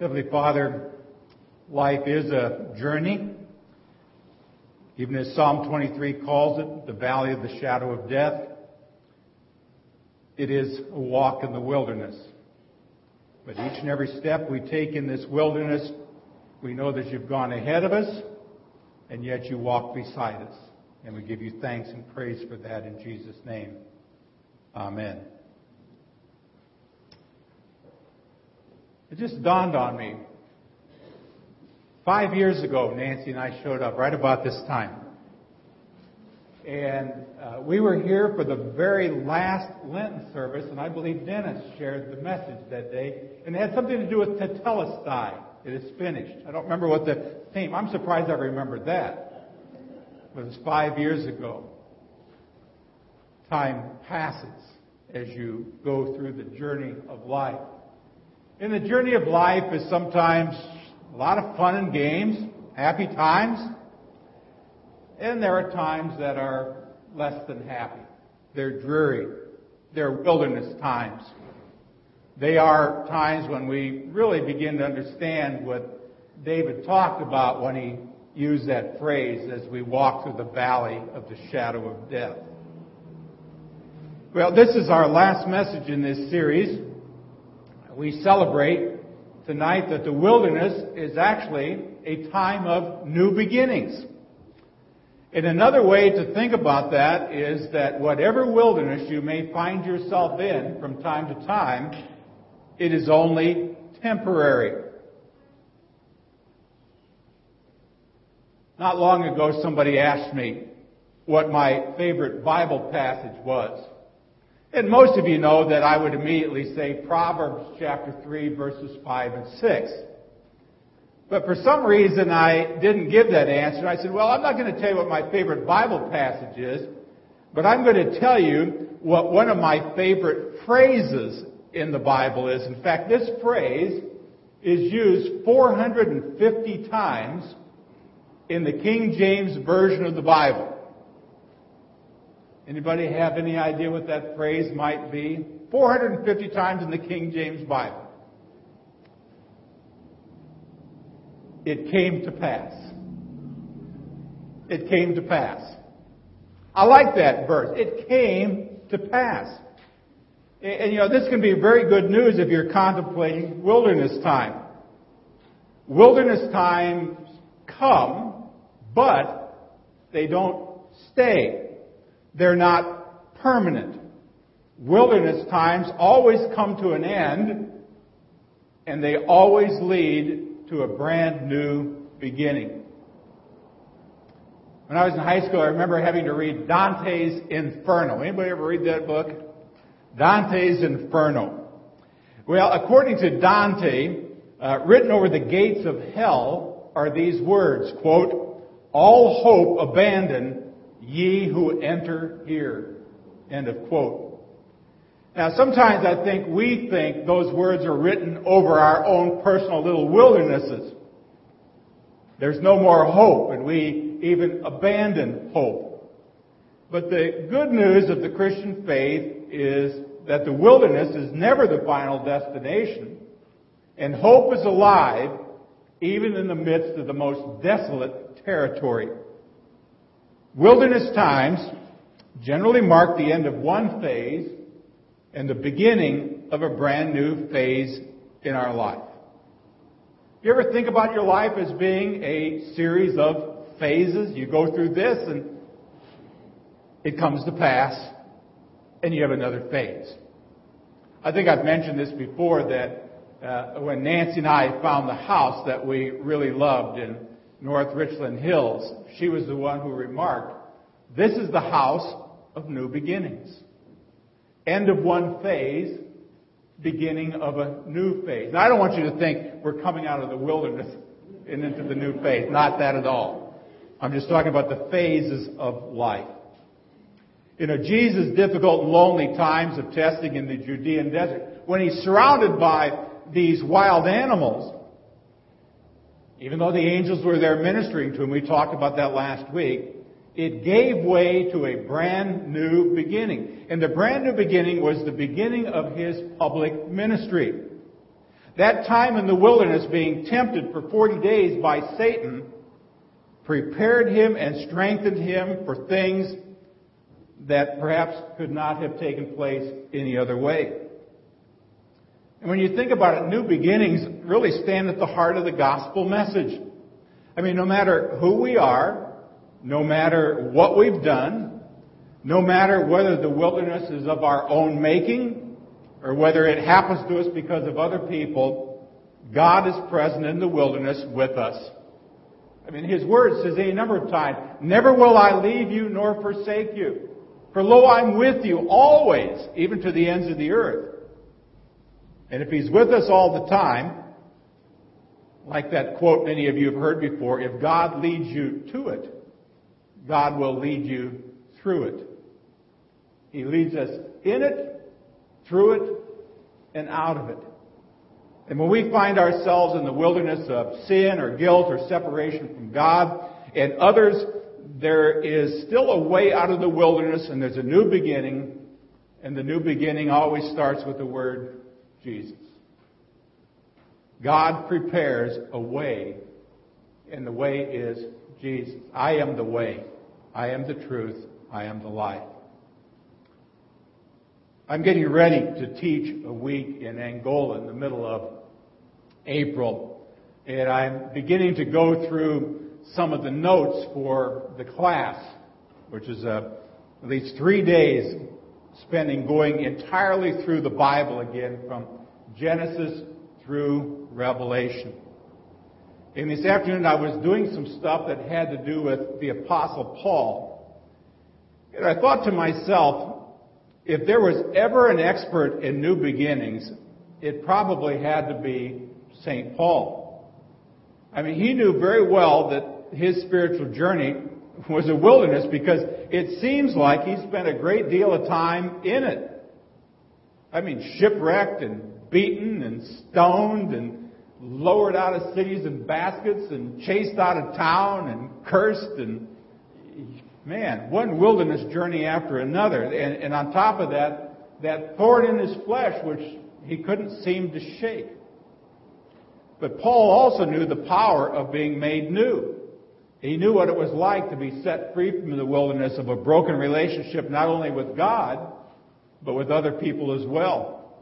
Heavenly Father, life is a journey. Even as Psalm 23 calls it, the valley of the shadow of death, it is a walk in the wilderness. But each and every step we take in this wilderness, we know that you've gone ahead of us, and yet you walk beside us. And we give you thanks and praise for that in Jesus' name. Amen. It just dawned on me. Five years ago, Nancy and I showed up right about this time. And uh, we were here for the very last Lenten service, and I believe Dennis shared the message that day. And it had something to do with Tetelestai. It is finished. I don't remember what the theme. I'm surprised I remembered that. But it was five years ago. Time passes as you go through the journey of life. In the journey of life is sometimes a lot of fun and games, happy times, and there are times that are less than happy. They're dreary. They're wilderness times. They are times when we really begin to understand what David talked about when he used that phrase as we walk through the valley of the shadow of death. Well, this is our last message in this series we celebrate tonight that the wilderness is actually a time of new beginnings. And another way to think about that is that whatever wilderness you may find yourself in from time to time, it is only temporary. Not long ago, somebody asked me what my favorite Bible passage was. And most of you know that I would immediately say Proverbs chapter 3 verses 5 and 6. But for some reason I didn't give that answer. I said, well, I'm not going to tell you what my favorite Bible passage is, but I'm going to tell you what one of my favorite phrases in the Bible is. In fact, this phrase is used 450 times in the King James Version of the Bible. Anybody have any idea what that phrase might be? 450 times in the King James Bible. It came to pass. It came to pass. I like that verse. It came to pass. And, and, you know, this can be very good news if you're contemplating wilderness time. Wilderness times come, but they don't stay. They're not permanent. Wilderness times always come to an end, and they always lead to a brand new beginning. When I was in high school, I remember having to read Dante's Inferno. Anybody ever read that book? Dante's Inferno. Well, according to Dante, uh, written over the gates of hell are these words, quote, all hope abandon ye who enter here. End of quote. Now, sometimes I think we think those words are written over our own personal little wildernesses. There's no more hope, and we even abandon hope. But the good news of the Christian faith is that the wilderness is never the final destination, and hope is alive even in the midst of the most desolate territory. Wilderness times generally mark the end of one phase and the beginning of a brand new phase in our life. You ever think about your life as being a series of phases? You go through this and it comes to pass and you have another phase. I think I've mentioned this before that uh, when Nancy and I found the house that we really loved in North Richland Hills, she was the one who remarked, this is the house of new beginnings. End of one phase, beginning of a new phase. Now I don't want you to think we're coming out of the wilderness and into the new phase. Not that at all. I'm just talking about the phases of life. You know, Jesus' difficult and lonely times of testing in the Judean desert, when he's surrounded by these wild animals, even though the angels were there ministering to him, we talked about that last week, it gave way to a brand new beginning. And the brand new beginning was the beginning of his public ministry. That time in the wilderness being tempted for 40 days by Satan prepared him and strengthened him for things that perhaps could not have taken place any other way. And when you think about it, new beginnings really stand at the heart of the gospel message. I mean, no matter who we are, no matter what we've done, no matter whether the wilderness is of our own making or whether it happens to us because of other people, God is present in the wilderness with us. I mean, His Word says a number of times, Never will I leave you nor forsake you. For lo, I'm with you always, even to the ends of the earth. And if He's with us all the time, like that quote many of you have heard before, if God leads you to it, God will lead you through it. He leads us in it, through it, and out of it. And when we find ourselves in the wilderness of sin or guilt or separation from God and others, there is still a way out of the wilderness and there's a new beginning. And the new beginning always starts with the word Jesus. God prepares a way, and the way is Jesus. I am the way. I am the truth. I am the life. I'm getting ready to teach a week in Angola in the middle of April. And I'm beginning to go through some of the notes for the class, which is uh, at least three days spending going entirely through the Bible again from Genesis through Revelation. And this afternoon I was doing some stuff that had to do with the Apostle Paul. And I thought to myself, if there was ever an expert in new beginnings, it probably had to be St. Paul. I mean, he knew very well that his spiritual journey was a wilderness because it seems like he spent a great deal of time in it. I mean, shipwrecked and beaten and stoned and lowered out of cities in baskets and chased out of town and cursed and man, one wilderness journey after another. And, and on top of that, that thorn in his flesh, which he couldn't seem to shake. But Paul also knew the power of being made new. He knew what it was like to be set free from the wilderness of a broken relationship, not only with God, but with other people as well.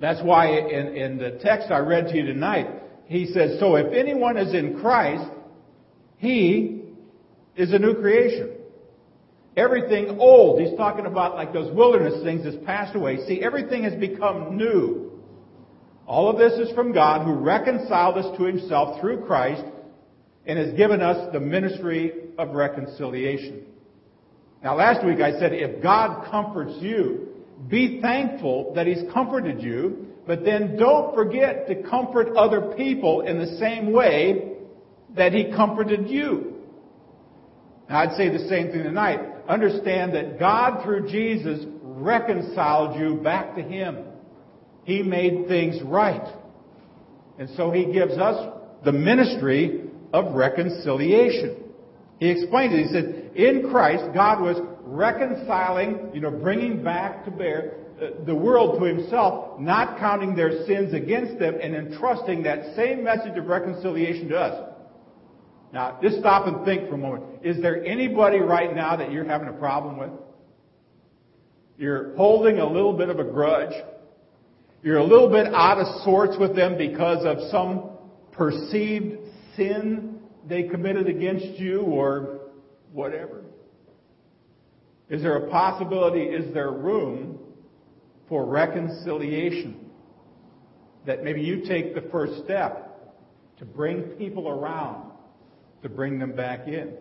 That's why in, in the text I read to you tonight, he says, So if anyone is in Christ, he is a new creation. Everything old, he's talking about like those wilderness things, has passed away. See, everything has become new. All of this is from God who reconciled us to himself through Christ and has given us the ministry of reconciliation. Now last week I said if God comforts you, be thankful that he's comforted you, but then don't forget to comfort other people in the same way that he comforted you. Now I'd say the same thing tonight. Understand that God through Jesus reconciled you back to him. He made things right. And so he gives us the ministry of reconciliation. He explained it. He said, in Christ, God was reconciling, you know, bringing back to bear uh, the world to himself, not counting their sins against them, and entrusting that same message of reconciliation to us. Now, just stop and think for a moment. Is there anybody right now that you're having a problem with? You're holding a little bit of a grudge. You're a little bit out of sorts with them because of some perceived sin they committed against you or whatever. Is there a possibility, is there room for reconciliation? That maybe you take the first step to bring people around to bring them back in.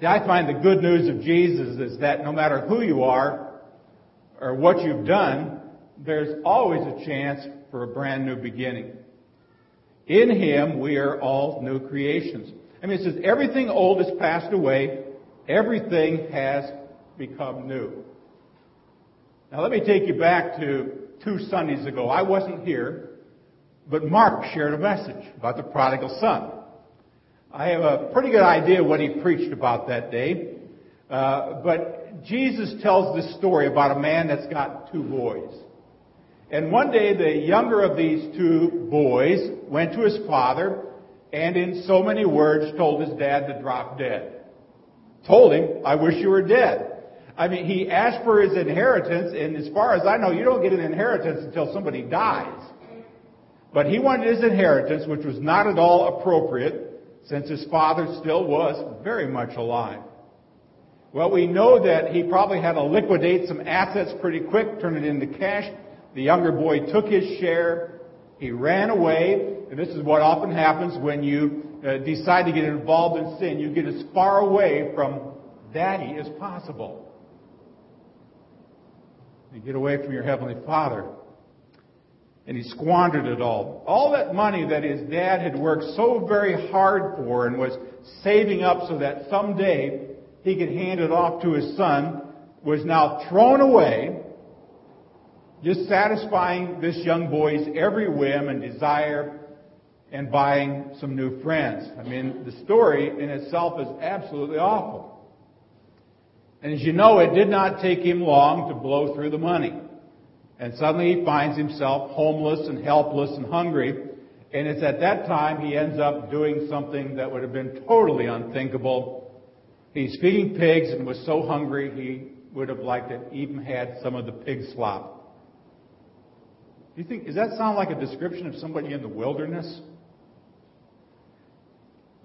See, I find the good news of Jesus is that no matter who you are or what you've done, there's always a chance for a brand new beginning. In Him, we are all new creations. I mean, it says everything old has passed away, everything has become new. Now, let me take you back to two Sundays ago. I wasn't here, but Mark shared a message about the prodigal son. I have a pretty good idea what he preached about that day. Uh, but Jesus tells this story about a man that's got two boys. And one day the younger of these two boys went to his father and in so many words told his dad to drop dead. Told him, I wish you were dead. I mean, he asked for his inheritance, and as far as I know, you don't get an inheritance until somebody dies. But he wanted his inheritance, which was not at all appropriate, since his father still was very much alive. Well, we know that he probably had to liquidate some assets pretty quick, turn it into cash. The younger boy took his share. He ran away, and this is what often happens when you uh, decide to get involved in sin. You get as far away from daddy as possible. You get away from your heavenly father. And he squandered it all. All that money that his dad had worked so very hard for and was saving up so that someday he could hand it off to his son was now thrown away, just satisfying this young boy's every whim and desire and buying some new friends. I mean, the story in itself is absolutely awful. And as you know, it did not take him long to blow through the money. And suddenly he finds himself homeless and helpless and hungry. And it's at that time he ends up doing something that would have been totally unthinkable. He's feeding pigs and was so hungry he would have liked to even had some of the pig slop. You think, does that sound like a description of somebody in the wilderness?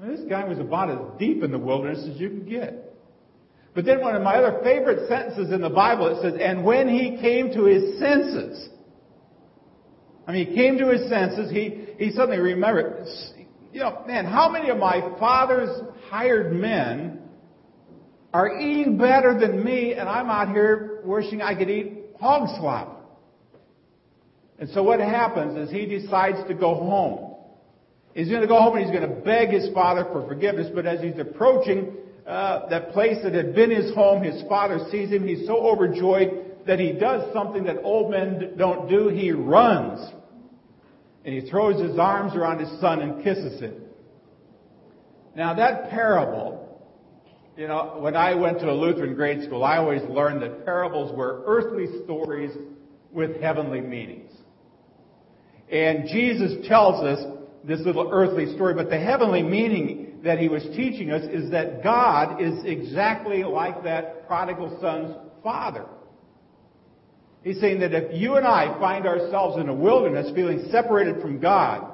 This guy was about as deep in the wilderness as you can get. But then one of my other favorite sentences in the Bible, it says, and when he came to his senses, I mean, he came to his senses, he, he suddenly remembered, you know, man, how many of my father's hired men are eating better than me and I'm out here wishing I could eat hog slop? And so what happens is he decides to go home. He's going to go home and he's going to beg his father for forgiveness, but as he's approaching uh, that place that had been his home. His father sees him. He's so overjoyed that he does something that old men don't do. He runs. And he throws his arms around his son and kisses him. Now that parable, you know, when I went to a Lutheran grade school, I always learned that parables were earthly stories with heavenly meanings. And Jesus tells us this little earthly story, but the heavenly meaning that he was teaching us is that God is exactly like that prodigal son's father. He's saying that if you and I find ourselves in a wilderness feeling separated from God,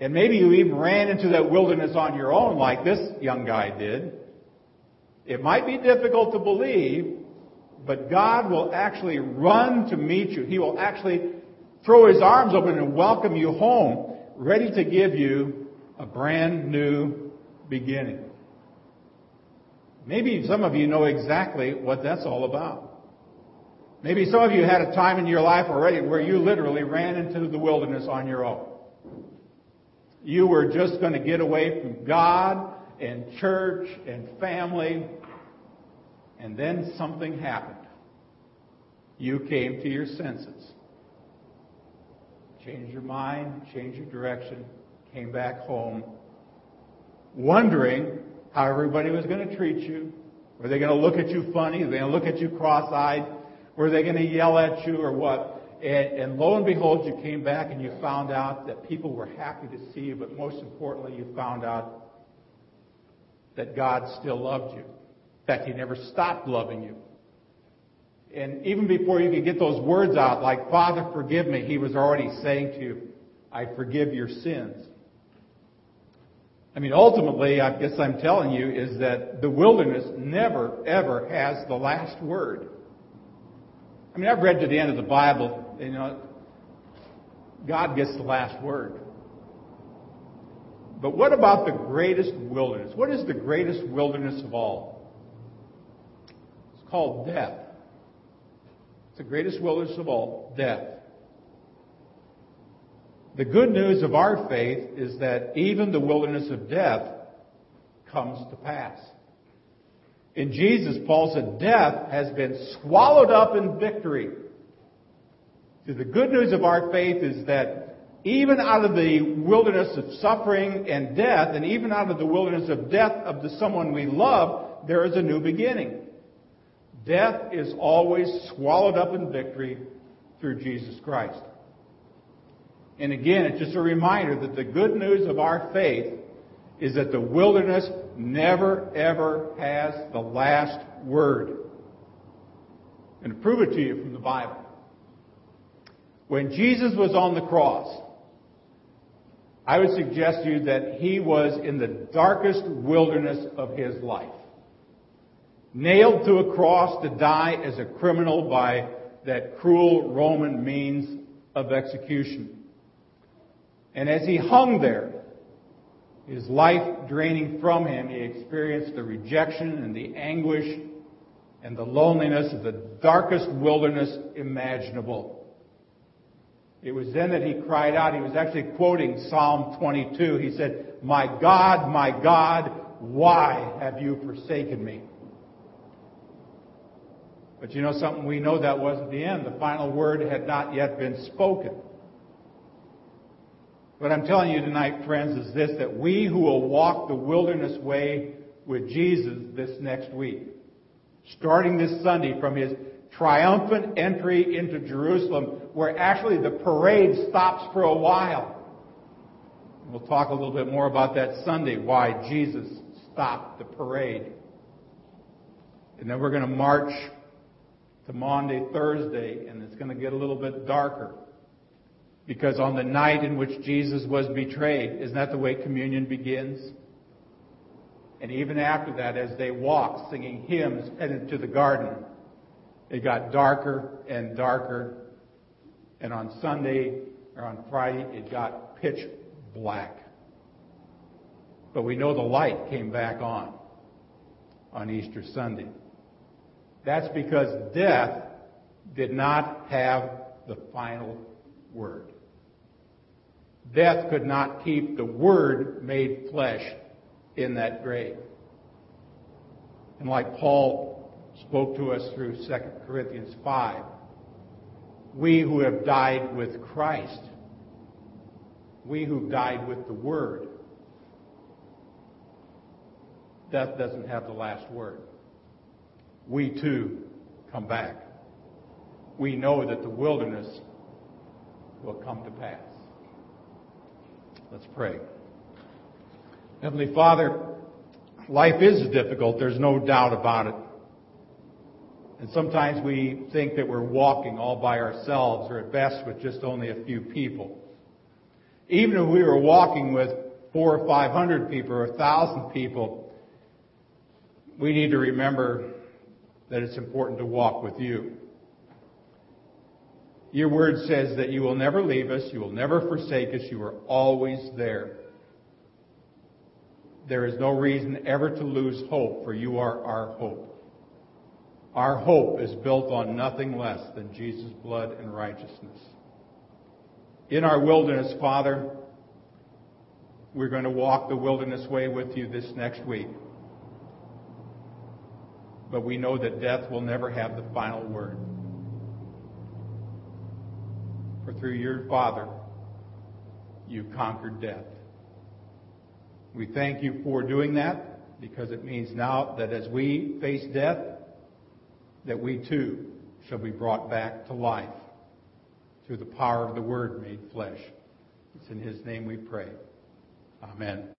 and maybe you even ran into that wilderness on your own like this young guy did, it might be difficult to believe, but God will actually run to meet you. He will actually throw his arms open and welcome you home, ready to give you a brand new beginning. Maybe some of you know exactly what that's all about. Maybe some of you had a time in your life already where you literally ran into the wilderness on your own. You were just going to get away from God and church and family, and then something happened. You came to your senses. Changed your mind, changed your direction, came back home wondering how everybody was going to treat you. Were they going to look at you funny? Were they going to look at you cross-eyed? Were they going to yell at you or what? And, and lo and behold, you came back and you found out that people were happy to see you, but most importantly, you found out that God still loved you. In fact, He never stopped loving you. And even before you could get those words out, like, Father, forgive me, He was already saying to you, I forgive your sins. I mean, ultimately, I guess I'm telling you is that the wilderness never, ever has the last word. I mean, I've read to the end of the Bible, you know, God gets the last word. But what about the greatest wilderness? What is the greatest wilderness of all? It's called death. The greatest wilderness of all, death. The good news of our faith is that even the wilderness of death comes to pass. In Jesus, Paul said, death has been swallowed up in victory. So the good news of our faith is that even out of the wilderness of suffering and death, and even out of the wilderness of death of the someone we love, there is a new beginning. Death is always swallowed up in victory through Jesus Christ. And again, it's just a reminder that the good news of our faith is that the wilderness never ever has the last word. And to prove it to you from the Bible. When Jesus was on the cross, I would suggest to you that he was in the darkest wilderness of his life. Nailed to a cross to die as a criminal by that cruel Roman means of execution. And as he hung there, his life draining from him, he experienced the rejection and the anguish and the loneliness of the darkest wilderness imaginable. It was then that he cried out. He was actually quoting Psalm 22. He said, My God, my God, why have you forsaken me? But you know something? We know that wasn't the end. The final word had not yet been spoken. What I'm telling you tonight, friends, is this that we who will walk the wilderness way with Jesus this next week, starting this Sunday from his triumphant entry into Jerusalem, where actually the parade stops for a while. We'll talk a little bit more about that Sunday, why Jesus stopped the parade. And then we're going to march to Maundy, Thursday, and it's going to get a little bit darker. Because on the night in which Jesus was betrayed, isn't that the way communion begins? And even after that, as they walked, singing hymns, headed to the garden, it got darker and darker. And on Sunday or on Friday, it got pitch black. But we know the light came back on on Easter Sunday. That's because death did not have the final word. Death could not keep the Word made flesh in that grave. And like Paul spoke to us through 2 Corinthians 5. We who have died with Christ, we who died with the Word, death doesn't have the last word. We too come back. We know that the wilderness will come to pass. Let's pray. Heavenly Father, life is difficult. There's no doubt about it. And sometimes we think that we're walking all by ourselves or at best with just only a few people. Even if we were walking with four or five hundred people or a thousand people, we need to remember that it's important to walk with you. Your word says that you will never leave us, you will never forsake us, you are always there. There is no reason ever to lose hope, for you are our hope. Our hope is built on nothing less than Jesus' blood and righteousness. In our wilderness, Father, we're going to walk the wilderness way with you this next week. But we know that death will never have the final word. For through your Father, you conquered death. We thank you for doing that because it means now that as we face death, that we too shall be brought back to life through the power of the Word made flesh. It's in His name we pray. Amen.